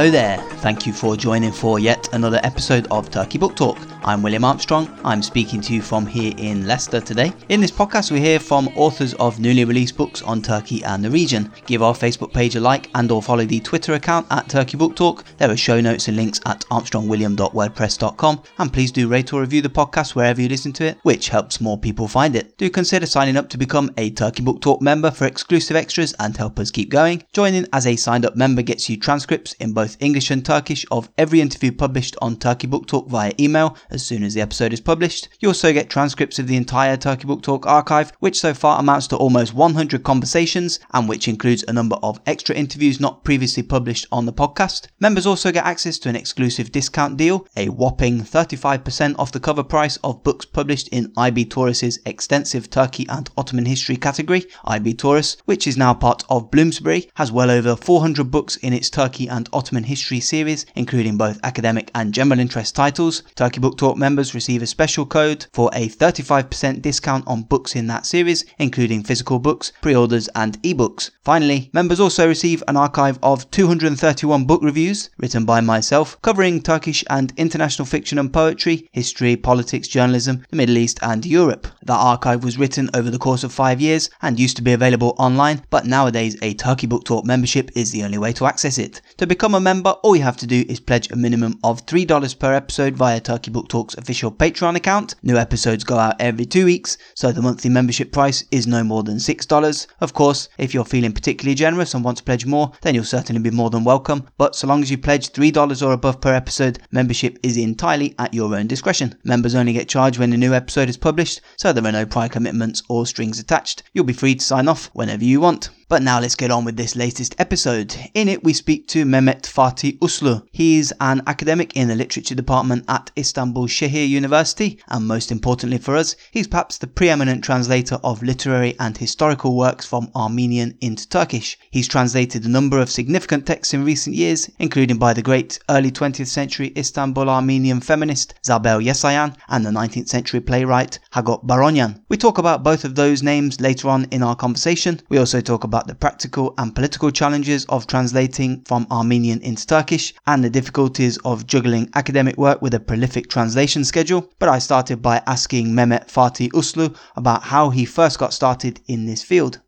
Hello there. Thank you for joining for yet another episode of Turkey Book Talk. I'm William Armstrong. I'm speaking to you from here in Leicester today. In this podcast, we hear from authors of newly released books on Turkey and the region. Give our Facebook page a like and or follow the Twitter account at Turkey Book Talk. There are show notes and links at armstrongwilliam.wordpress.com. And please do rate or review the podcast wherever you listen to it, which helps more people find it. Do consider signing up to become a Turkey Book Talk member for exclusive extras and help us keep going. Joining as a signed up member gets you transcripts in both English and Turkish of every interview published on Turkey Book Talk via email as soon as the episode is published. You also get transcripts of the entire Turkey Book Talk archive, which so far amounts to almost 100 conversations and which includes a number of extra interviews not previously published on the podcast. Members also get access to an exclusive discount deal, a whopping 35% off the cover price of books published in IB Tauris's extensive Turkey and Ottoman history category. IB Tauris, which is now part of Bloomsbury, has well over 400 books in its Turkey and Ottoman history series, including both academic and general interest titles. Turkey Book Talk members members receive a special code for a 35% discount on books in that series, including physical books, pre orders, and ebooks. Finally, members also receive an archive of 231 book reviews written by myself, covering Turkish and international fiction and poetry, history, politics, journalism, the Middle East, and Europe. That archive was written over the course of five years and used to be available online, but nowadays a Turkey Book Talk membership is the only way to access it. To become a member, all you have to do is pledge a minimum of $3 per episode via Turkey Book Talk's official Patreon account. New episodes go out every two weeks, so the monthly membership price is no more than $6. Of course, if you're feeling particularly generous and want to pledge more, then you'll certainly be more than welcome. But so long as you pledge $3 or above per episode, membership is entirely at your own discretion. Members only get charged when a new episode is published, so there are no prior commitments or strings attached. You'll be free to sign off whenever you want. But now let's get on with this latest episode. In it, we speak to Mehmet Fatih Uslu. He's an academic in the literature department at Istanbul Şehir University, and most importantly for us, he's perhaps the preeminent translator of literary and historical works from Armenian into Turkish. He's translated a number of significant texts in recent years, including by the great early 20th century Istanbul Armenian feminist Zabel Yesayan and the 19th century playwright Hagop Baronyan. We talk about both of those names later on in our conversation. We also talk about the practical and political challenges of translating from Armenian into Turkish and the difficulties of juggling academic work with a prolific translation schedule. But I started by asking Mehmet Fatih Uslu about how he first got started in this field.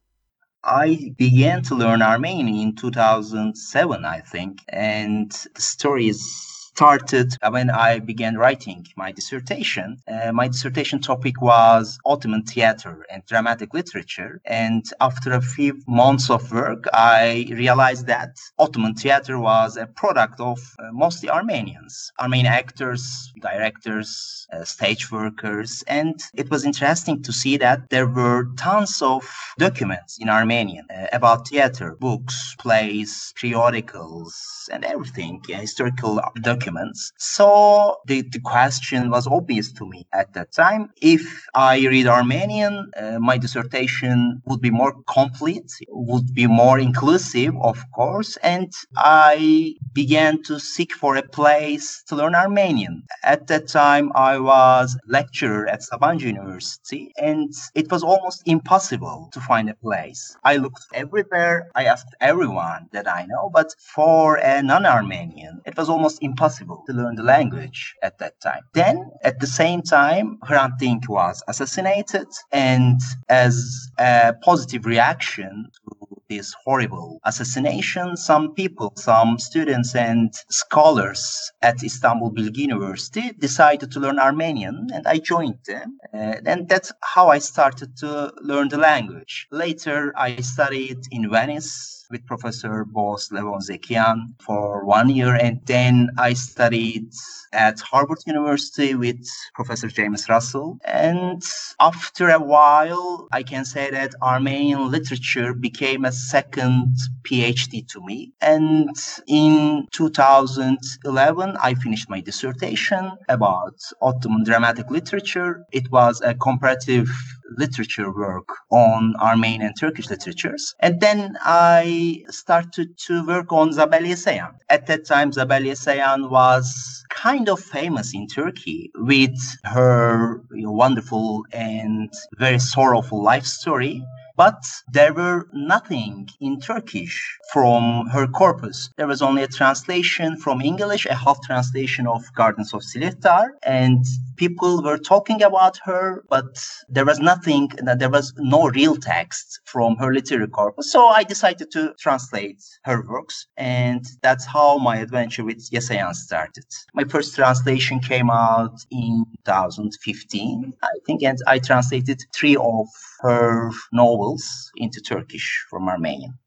I began to learn Armenian in 2007, I think, and the story is started when I began writing my dissertation. Uh, my dissertation topic was Ottoman theater and dramatic literature. And after a few months of work, I realized that Ottoman theater was a product of uh, mostly Armenians, Armenian actors, directors, uh, stage workers. And it was interesting to see that there were tons of documents in Armenian uh, about theater, books, plays, periodicals, and everything, historical documents documents. So the, the question was obvious to me at that time. If I read Armenian, uh, my dissertation would be more complete, would be more inclusive, of course, and I began to seek for a place to learn Armenian. At that time, I was lecturer at Sabancı University, and it was almost impossible to find a place. I looked everywhere. I asked everyone that I know, but for a non-Armenian, it was almost impossible impossible to learn the language at that time. Then, at the same time, Hrant Dink was assassinated, and as a positive reaction to this horrible assassination, some people, some students and scholars at Istanbul Bilgi University decided to learn Armenian, and I joined them. Uh, and that's how I started to learn the language. Later, I studied in Venice with Professor Boghos Levon Zekiyan for one year. And then I studied at Harvard University with Professor James Russell. And after a while, I can say that Armenian literature became a second PhD to me. And in 2011, I finished my dissertation about Ottoman dramatic literature. It was a comparative literature work on Armenian and Turkish literatures. And then I started to work on Zabel Yesayan. At that time, Zabel Yesayan was kind of famous in Turkey with her wonderful and very sorrowful life story but there were nothing in Turkish from her corpus. There was only a translation from English, a half translation of Gardens of Silihdar, and people were talking about her, but there was nothing, there was no real text from her literary corpus. So I decided to translate her works, and that's how my adventure with Yesayan started. My first translation came out in 2015, I think, and I translated three of her novels into Turkish from Armenian.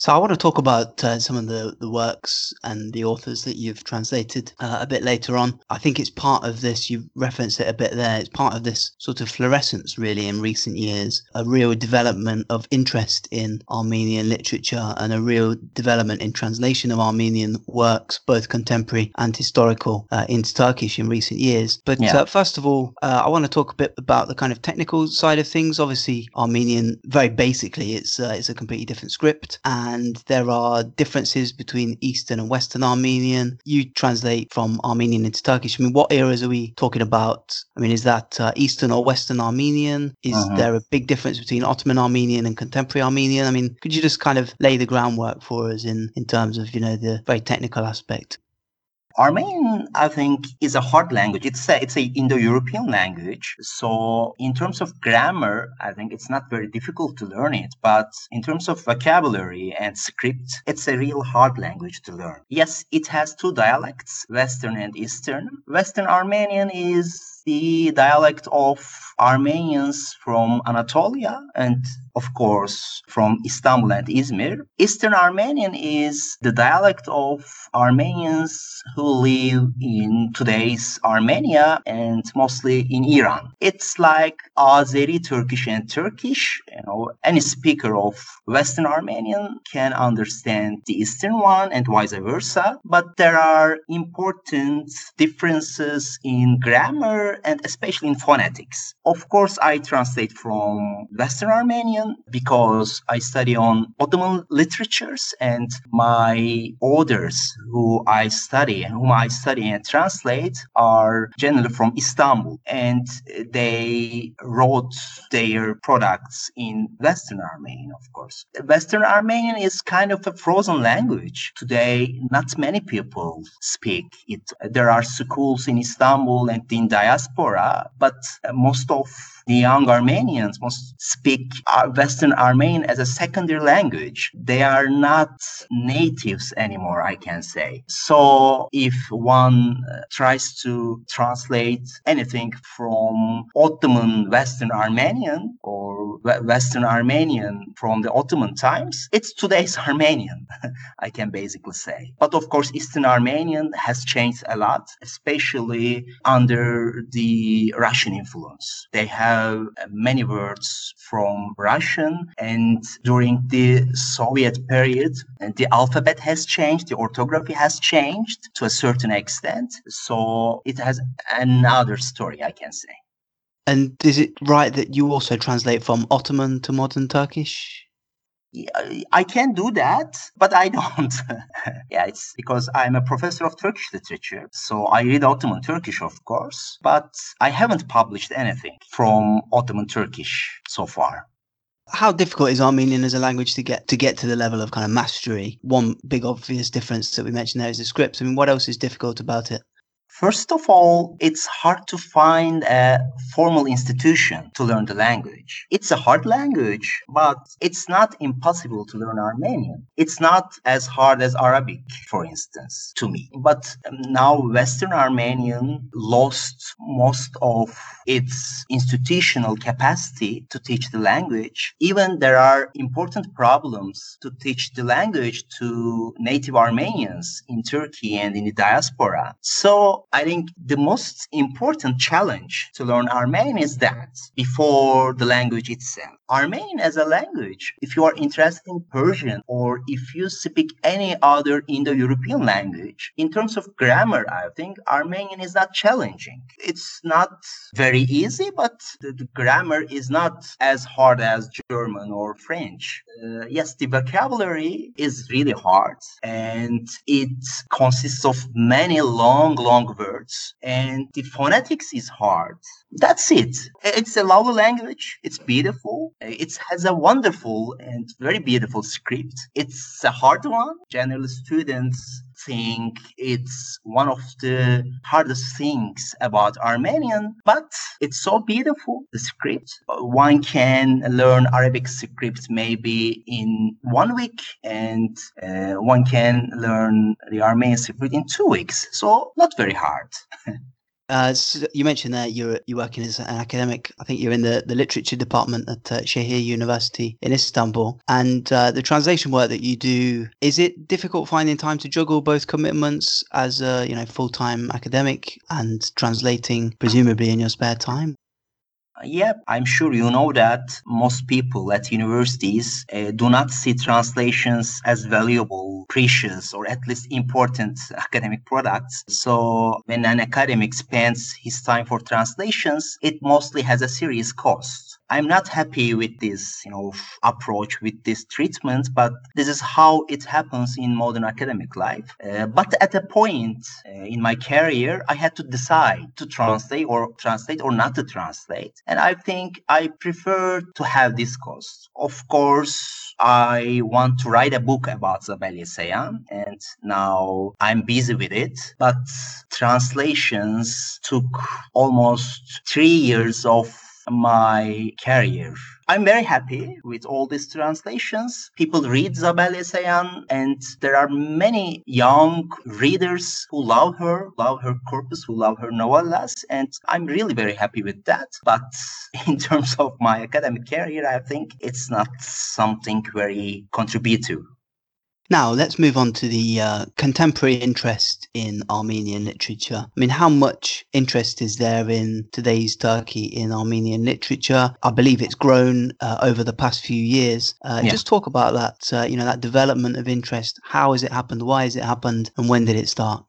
So I want to talk about uh, some of the, the works and the authors that you've translated uh, a bit later on. I think it's part of this, you've referenced it a bit there, it's part of this sort of fluorescence really in recent years, a real development of interest in Armenian literature and a real development in translation of Armenian works, both contemporary and historical, uh, into Turkish in recent years. But yeah. Uh, first of all, uh, I want to talk a bit about the kind of technical side of things. Obviously, Armenian, very basically, it's, uh, it's a completely different script. And and there are differences between Eastern and Western Armenian. You translate from Armenian into Turkish. I mean, what eras are we talking about? I mean, is that uh, Eastern or Western Armenian? Is uh-huh. there a big difference between Ottoman Armenian and contemporary Armenian? I mean, could you just kind of lay the groundwork for us in, in terms of, you know, the very technical aspect? Armenian, I think, is a hard language. It's a, it's a Indo-European language. So in terms of grammar, I think it's not very difficult to learn it. But in terms of vocabulary and script, it's a real hard language to learn. Yes, it has two dialects, Western and Eastern. Western Armenian is the dialect of Armenians from Anatolia and of course, from Istanbul and Izmir. Eastern Armenian is the dialect of Armenians who live in today's Armenia and mostly in Iran. It's like Azeri Turkish and Turkish. You know, any speaker of Western Armenian can understand the Eastern one and vice versa. But there are important differences in grammar and especially in phonetics. Of course, I translate from Western Armenian because I study on Ottoman literatures and my authors who I study and whom I study and translate are generally from Istanbul and they wrote their products in Western Armenian, of course. Western Armenian is kind of a frozen language. Today, not many people speak it. There are schools in Istanbul and in diaspora, but most of the young Armenians must speak Western Armenian as a secondary language. They are not natives anymore, I can say. So if one uh, tries to translate anything from Ottoman Western Armenian or Western Armenian from the Ottoman times, it's today's Armenian, I can basically say. But of course, Eastern Armenian has changed a lot, especially under the Russian influence. They have many words from Russian. And during the Soviet period, the alphabet has changed, the orthography has changed to a certain extent. So it has another story, I can say. And is it right that you also translate from Ottoman to modern Turkish? I can do that, but I don't. yeah, it's because I'm a professor of Turkish literature. So I read Ottoman Turkish, of course, but I haven't published anything from Ottoman Turkish so far. How difficult is Armenian as a language to get to get to the level of kind of mastery? One big obvious difference that we mentioned there is the scripts. I mean, what else is difficult about it? First of all, it's hard to find a formal institution to learn the language. It's a hard language, but it's not impossible to learn Armenian. It's not as hard as Arabic, for instance, to me. But now Western Armenian lost most of its institutional capacity to teach the language. Even there are important problems to teach the language to native Armenians in Turkey and in the diaspora. So I think the most important challenge to learn Armenian is that before the language itself. Armenian as a language, if you are interested in Persian or if you speak any other Indo-European language, in terms of grammar, I think Armenian is not challenging. It's not very easy, but the, the grammar is not as hard as German or French. Uh, yes, the vocabulary is really hard and it consists of many long, long words and the phonetics is hard. That's it. It's a lovely language. It's beautiful. It has a wonderful and very beautiful script. It's a hard one. Generally, students think it's one of the hardest things about Armenian, but it's so beautiful. The script. One can learn Arabic script maybe in one week, and uh, one can learn the Armenian script in two weeks. So not very hard. Uh, so you mentioned that you're you're working as an academic. I think you're in the, the literature department at uh, University in Istanbul. And uh, the translation work that you do is it difficult finding time to juggle both commitments as a you know full time academic and translating presumably in your spare time? Yeah, I'm sure you know that most people at universities uh, do not see translations as valuable, precious, or at least important academic products. So when an academic spends his time for translations, it mostly has a serious cost. I'm not happy with this, you know, approach with this treatment, but this is how it happens in modern academic life. Uh, but at a point uh, in my career, I had to decide to translate or translate or not to translate. And I think I prefer to have this cost. Of course, I want to write a book about Zabel Yesayan, and now I'm busy with it. But translations took almost three years of my career. I'm very happy with all these translations. People read Zabel Yesayan, and there are many young readers who love her, love her corpus, who love her novellas, and I'm really very happy with that. But in terms of my academic career, I think it's not something very contributive. Now, let's move on to the uh, contemporary interest in Armenian literature. I mean, how much interest is there in today's Turkey in Armenian literature? I believe it's grown uh, over the past few years. Uh, yeah. Just talk about that, uh, you know, that development of interest. How has it happened? Why has it happened? And when did it start?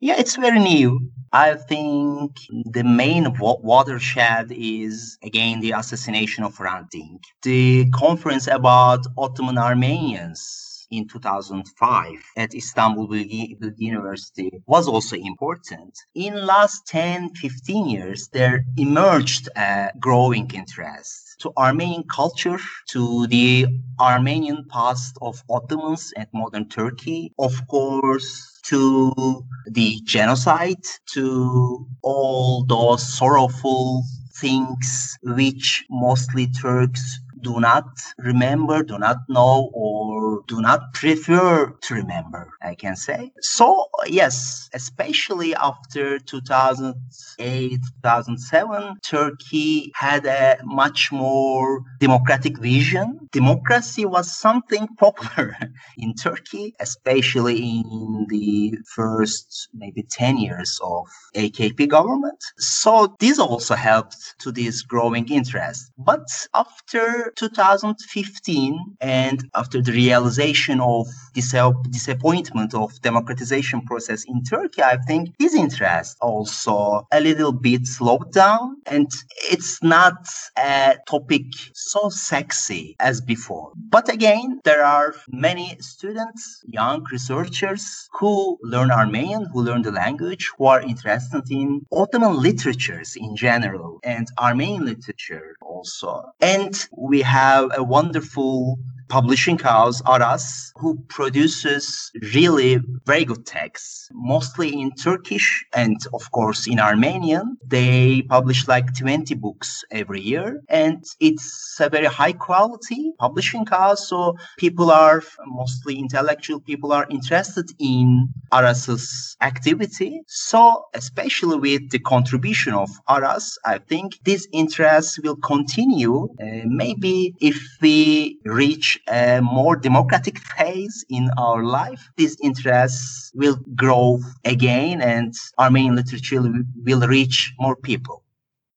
Yeah, it's very new. I think the main watershed is again the assassination of Hrant Dink. The conference about Ottoman Armenians in 2005 at Istanbul University was also important. In last 10, 15 years, there emerged a growing interest to Armenian culture, to the Armenian past of Ottomans and modern Turkey, of course, to the genocide, to all those sorrowful things which mostly Turks do not remember, do not know, or do not prefer to remember, I can say. So, yes, especially after 2008, 2007, Turkey had a much more democratic vision. Democracy was something popular in Turkey, especially in the first maybe 10 years of AKP government. So this also helped to this growing interest. But after 2015 and after the realization of disappointment of democratization process in Turkey, I think his interest also a little bit slowed down and it's not a topic so sexy as before. But again, there are many students, young researchers who learn Armenian, who learn the language, who are interested in Ottoman literatures in general and Armenian literature also. And we we have a wonderful publishing house, Aras, who produces really very good texts, mostly in Turkish and, of course, in Armenian. They publish like 20 books every year, and it's a very high quality publishing house. So people are mostly intellectual people are interested in Aras's activity. So, especially with the contribution of Aras, I think this interest will continue. Uh, maybe if we reach a more democratic phase in our life, these interests will grow again and Armenian literature will reach more people.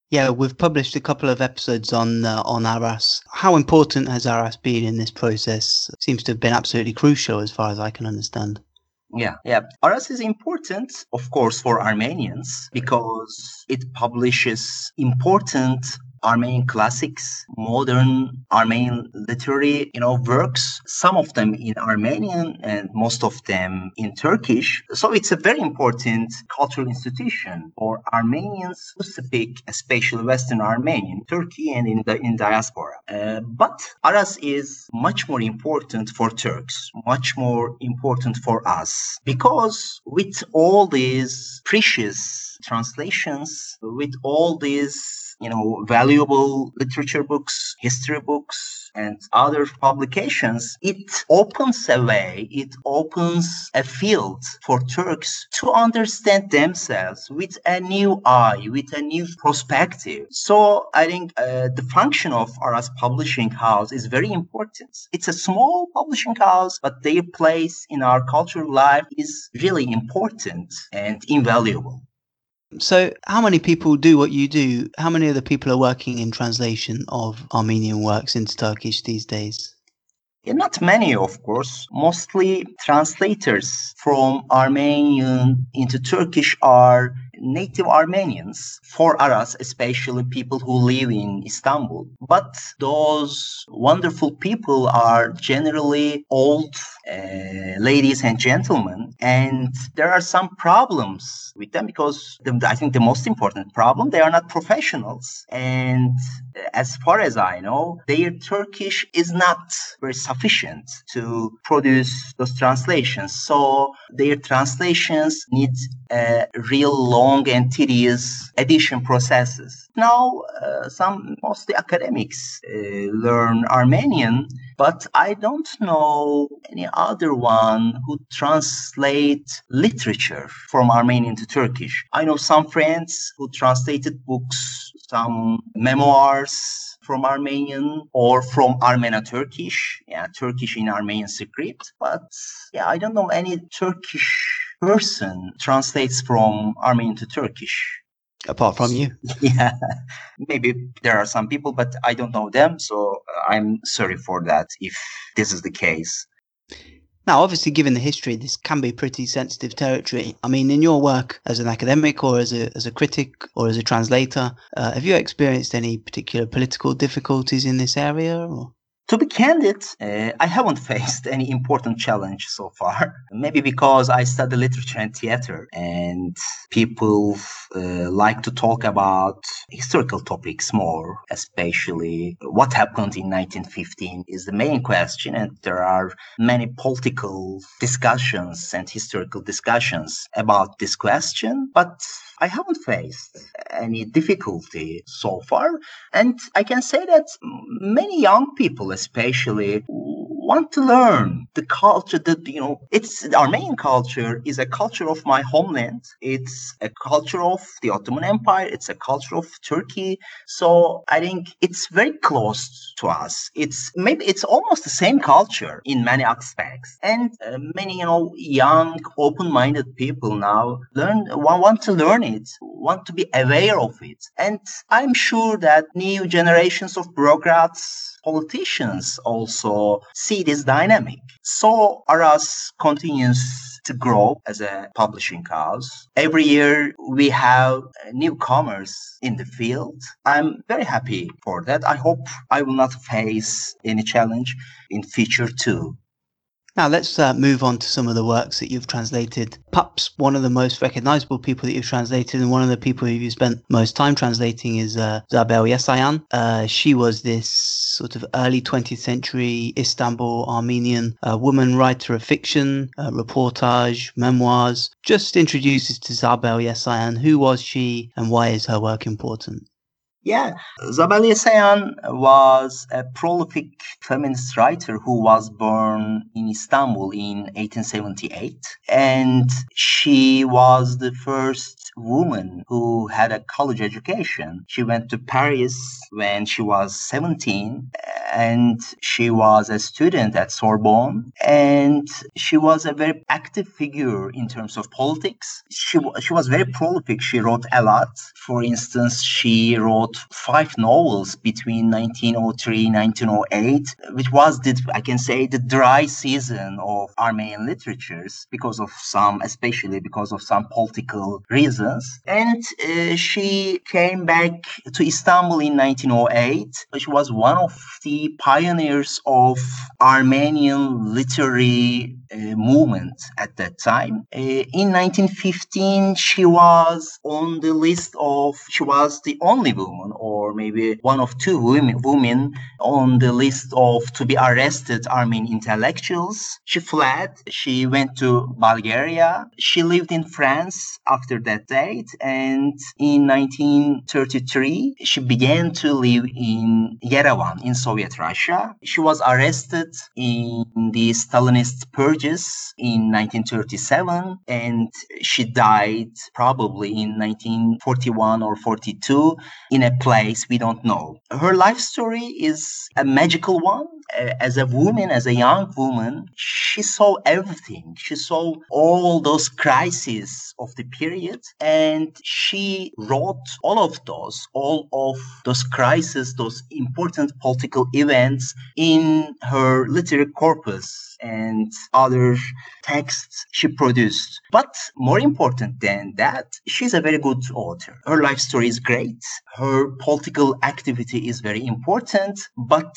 Yeah, we've published a couple of episodes on uh, on Aras. How important has Aras been in this process? It seems to have been absolutely crucial, as far as I can understand. Yeah, yeah. Aras is important, of course, for Armenians because it publishes important Armenian classics, modern Armenian literary, you know, works, some of them in Armenian and most of them in Turkish. So it's a very important cultural institution for Armenians who speak, especially Western Armenian, Turkey and in the in diaspora. Uh, but Aras is much more important for Turks, much more important for us because with all these precious translations, with all these you know, valuable literature books, history books, and other publications, it opens a way, it opens a field for Turks to understand themselves with a new eye, with a new perspective. So I think uh, the function of Aras Publishing House is very important. It's a small publishing house, but their place in our cultural life is really important and invaluable. So, how many people do what you do? How many other people are working in translation of Armenian works into Turkish these days? Yeah, not many, of course. Mostly translators from Armenian into Turkish are native Armenians, for Aras, especially people who live in Istanbul. But those wonderful people are generally old uh, ladies and gentlemen, and there are some problems with them because the, I think the most important problem they are not professionals, and as far as I know, their Turkish is not very sufficient to produce those translations. So their translations need a real long and tedious edition processes. Now, uh, some mostly academics uh, learn Armenian, but I don't know any other one who translate literature from Armenian to Turkish. I know some friends who translated books, some memoirs from Armenian or from Armeno-Turkish, yeah, Turkish in Armenian script. But yeah, I don't know any Turkish person translates from Armenian to Turkish. Apart from you? Yeah, maybe there are some people, but I don't know them. So I'm sorry for that if this is the case. Now, obviously, given the history, this can be pretty sensitive territory. I mean, in your work as an academic or as a, as a critic or as a translator, uh, have you experienced any particular political difficulties in this area? Or? To be candid, uh, I haven't faced any important challenge so far. Maybe because I study literature and theater, and people uh, like to talk about historical topics more, especially what happened in 1915 is the main question, and there are many political discussions and historical discussions about this question. But I haven't faced any difficulty so far. And I can say that many young people, especially, want to learn the culture that, you know, it's Armenian culture is a culture of my homeland. It's a culture of the Ottoman Empire. It's a culture of Turkey. So I think it's very close to us. It's maybe it's almost the same culture in many aspects. And uh, many, you know, young, open-minded people now learn, want to learn it, want to be aware of it. And I'm sure that new generations of bureaucrats politicians also see this dynamic. So Aras continues to grow as a publishing house. Every year we have newcomers in the field. I'm very happy for that. I hope I will not face any challenge in future too. Now let's uh, move on to some of the works that you've translated. Perhaps one of the most recognizable people that you've translated and one of the people who you spent most time translating is uh, Zabel Yesayan. Uh, she was this sort of early 20th century Istanbul Armenian uh, woman writer of fiction, uh, reportage, memoirs. Just introduces to Zabel Yesayan. Who was she and why is her work important? Yeah, Zabel Yesayan was a prolific feminist writer who was born in Istanbul in 1878. And she was the first woman who had a college education. She went to Paris when she was 17 and she was a student at Sorbonne and she was a very active figure in terms of politics. She, she was very prolific. She wrote a lot. For instance, she wrote five novels between 1903 1908, which was the, I can say, the dry season of Armenian literatures because of some, especially because of some political reasons. And uh, she came back to Istanbul in 1908. She was one of the pioneers of Armenian literary movement at that time. Uh, in 1915, she was on the list of, she was the only woman, or maybe one of two women, women on the list of to be arrested Armenian intellectuals. She fled. She went to Bulgaria. She lived in France after that date. And in 1933, she began to live in Yerevan in Soviet Russia. She was arrested in the Stalinist in 1937 and she died probably in 1941 or 42 in a place we don't know. Her life story is a magical one as a woman, as a young woman, she saw everything. She saw all those crises of the period and she wrote all of those, all of those crises, those important political events in her literary corpus and other texts she produced. But more important than that, she's a very good author. Her life story is great. Her political activity is very important, but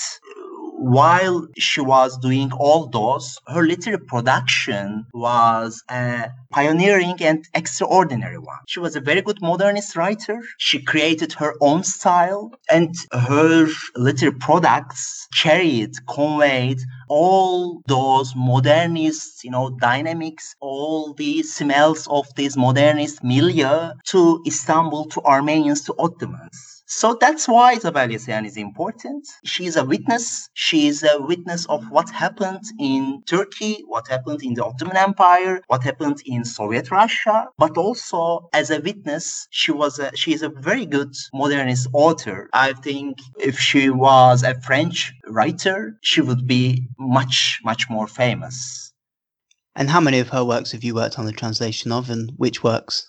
while she was doing all those, her literary production was a pioneering and extraordinary one. She was a very good modernist writer. She created her own style, and her literary products carried, conveyed all those modernist, you know, dynamics, all the smells of this modernist milieu to Istanbul, to Armenians, to Ottomans. So that's why Zabel Yesayan is important. She is a witness. She is a witness of what happened in Turkey, what happened in the Ottoman Empire, what happened in Soviet Russia, but also as a witness, she was a, she is a very good modernist author. I think if she was a French writer, she would be much, much more famous. And how many of her works have you worked on the translation of, and which works?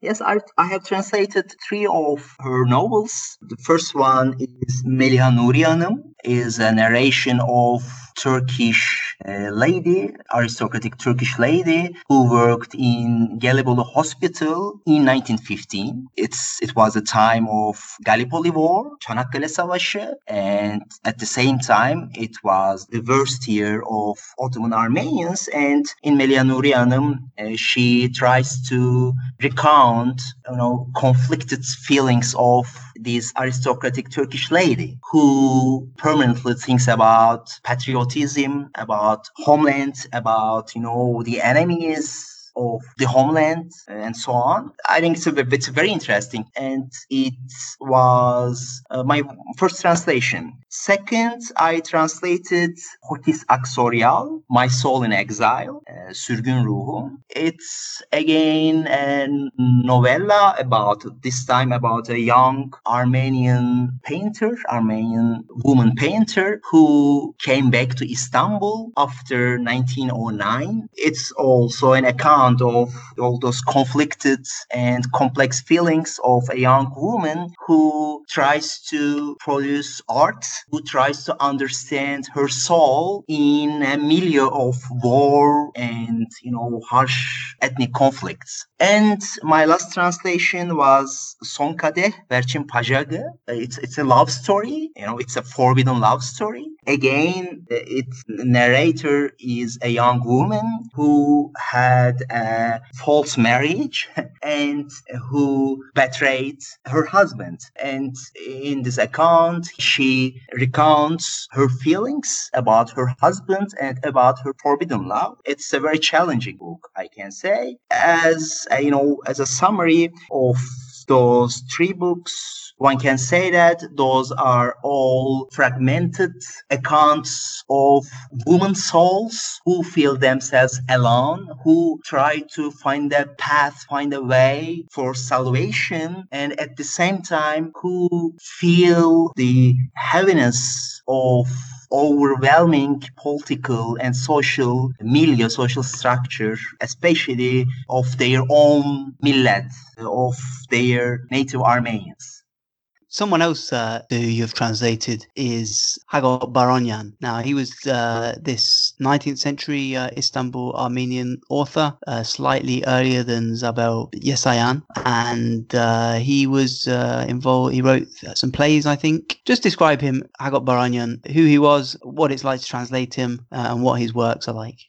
Yes, I, I have translated three of her novels. The first one is Meliha Nuri Hanım, is a narration of Turkish lady, aristocratic Turkish lady who worked in Gelibolu Hospital in 1915. It's it was a time of Gallipoli War, Çanakkale Savaşı, and at the same time it was the worst year of Ottoman Armenians. And in Meliha Nuri Hanım, uh, she tries to recount, you know, conflicted feelings of this aristocratic Turkish lady who permanently thinks about patriotism, about homeland, about, you know, the enemies of the homeland and so on. I think it's, a, it's very interesting. And it was uh, my first translation. Second, I translated Hokis Aksoryal, My Soul in Exile, uh, Sürgün Ruhu. It's again a novella about, this time about a young Armenian painter, Armenian woman painter who came back to Istanbul after 1909. It's also an account of all those conflicted and complex feelings of a young woman who tries to produce art, who tries to understand her soul in a milieu of war and, you know, harsh ethnic conflicts. And my last translation was Son Kadeh, Berçin Pajagı. It's, it's a love story, you know, it's a forbidden love story. Again, its narrator is a young woman who had a false marriage and who betrayed her husband. And in this account, she recounts her feelings about her husband and about her forbidden love. It's a very challenging book, I can say. As you know, as a summary of those three books, one can say that those are all fragmented accounts of women souls who feel themselves alone, who try to find a path, find a way for salvation, and at the same time, who feel the heaviness of overwhelming political and social milieu, social structure, especially of their own millet, of their native Armenians. Someone else uh, who you've translated is Hagop Baronyan. Now, he was uh, this 19th century uh, Istanbul Armenian author, uh, slightly earlier than Zabel Yesayan, and uh, he was uh, involved. He wrote some plays, I think. Just describe him, Hagop Baronyan, who he was, what it's like to translate him, and what his works are like.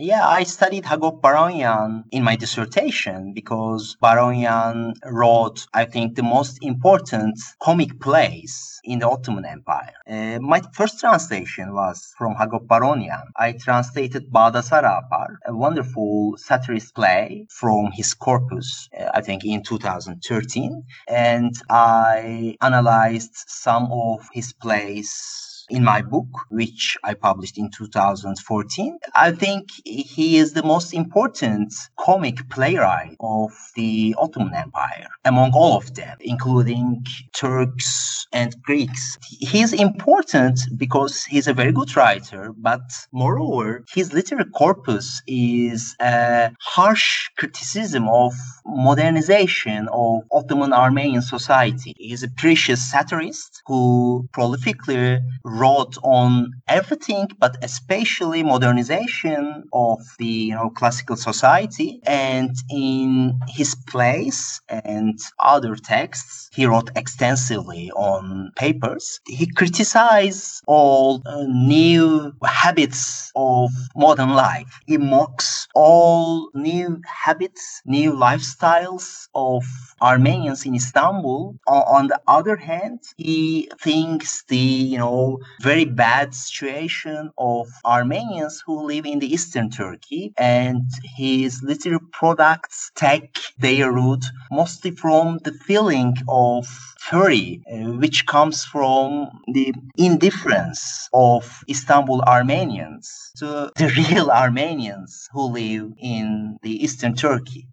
Yeah, I studied Hagop Baronyan in my dissertation because Baronyan wrote, I think, the most important comic plays in the Ottoman Empire. Uh, my first translation was from Hagop Baronyan. I translated Bağdasar Ağpar, a wonderful satirist play from his corpus, uh, I think in 2013. And I analyzed some of his plays in my book, which I published in 2014. I think he is the most important comic playwright of the Ottoman Empire among all of them, including Turks and Greeks. He is important because he's a very good writer, but moreover, his literary corpus is a harsh criticism of modernization of Ottoman Armenian society. He is a precious satirist who prolifically wrote on everything, but especially modernization of the you know classical society. And in his plays and other texts, he wrote extensively on papers. He criticized all uh, new habits of modern life. He mocks all new habits, new lifestyles of Armenians in Istanbul. On the other hand, he thinks the you know very bad situation of Armenians who live in the eastern Turkey, and his literary products take their root mostly from the feeling of fury, uh, which comes from the indifference of Istanbul Armenians to the real Armenians who live in the eastern Turkey.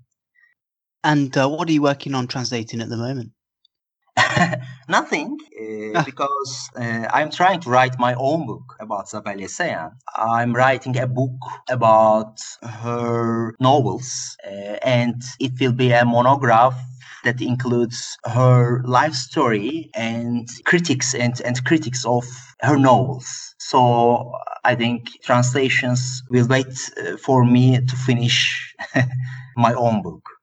And uh, what are you working on translating at the moment? Nothing, uh, because uh, I'm trying to write my own book about Yesayan. I'm writing a book about her novels, uh, and it will be a monograph that includes her life story and critics and, and critics of her novels. So I think translations will wait uh, for me to finish my own book.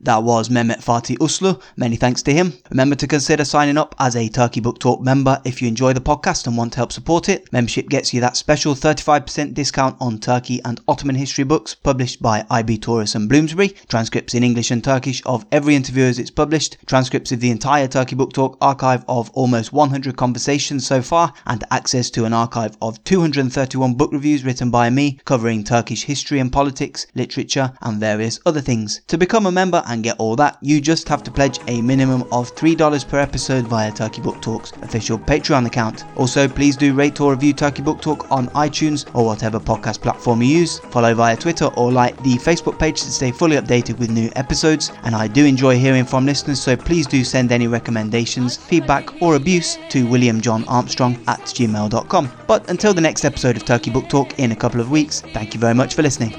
That was Mehmet Fatih Uslu. Many thanks to him. Remember to consider signing up as a Turkey Book Talk member if you enjoy the podcast and want to help support it. Membership gets you that special 35% discount on Turkey and Ottoman history books published by IB Tauris and Bloomsbury, transcripts in English and Turkish of every interview as it's published, transcripts of the entire Turkey Book Talk archive of almost 100 conversations so far, and access to an archive of 231 book reviews written by me covering Turkish history and politics, literature, and various other things. To become a member and get all that, you just have to pledge a minimum of $3 per episode via Turkey Book Talk's official Patreon account. Also, please do rate or review Turkey Book Talk on iTunes or whatever podcast platform you use. Follow via Twitter or like the Facebook page to stay fully updated with new episodes. And I do enjoy hearing from listeners, so please do send any recommendations, feedback, or abuse to williamjohnarmstrong at gmail.com. But until the next episode of Turkey Book Talk in a couple of weeks, thank you very much for listening.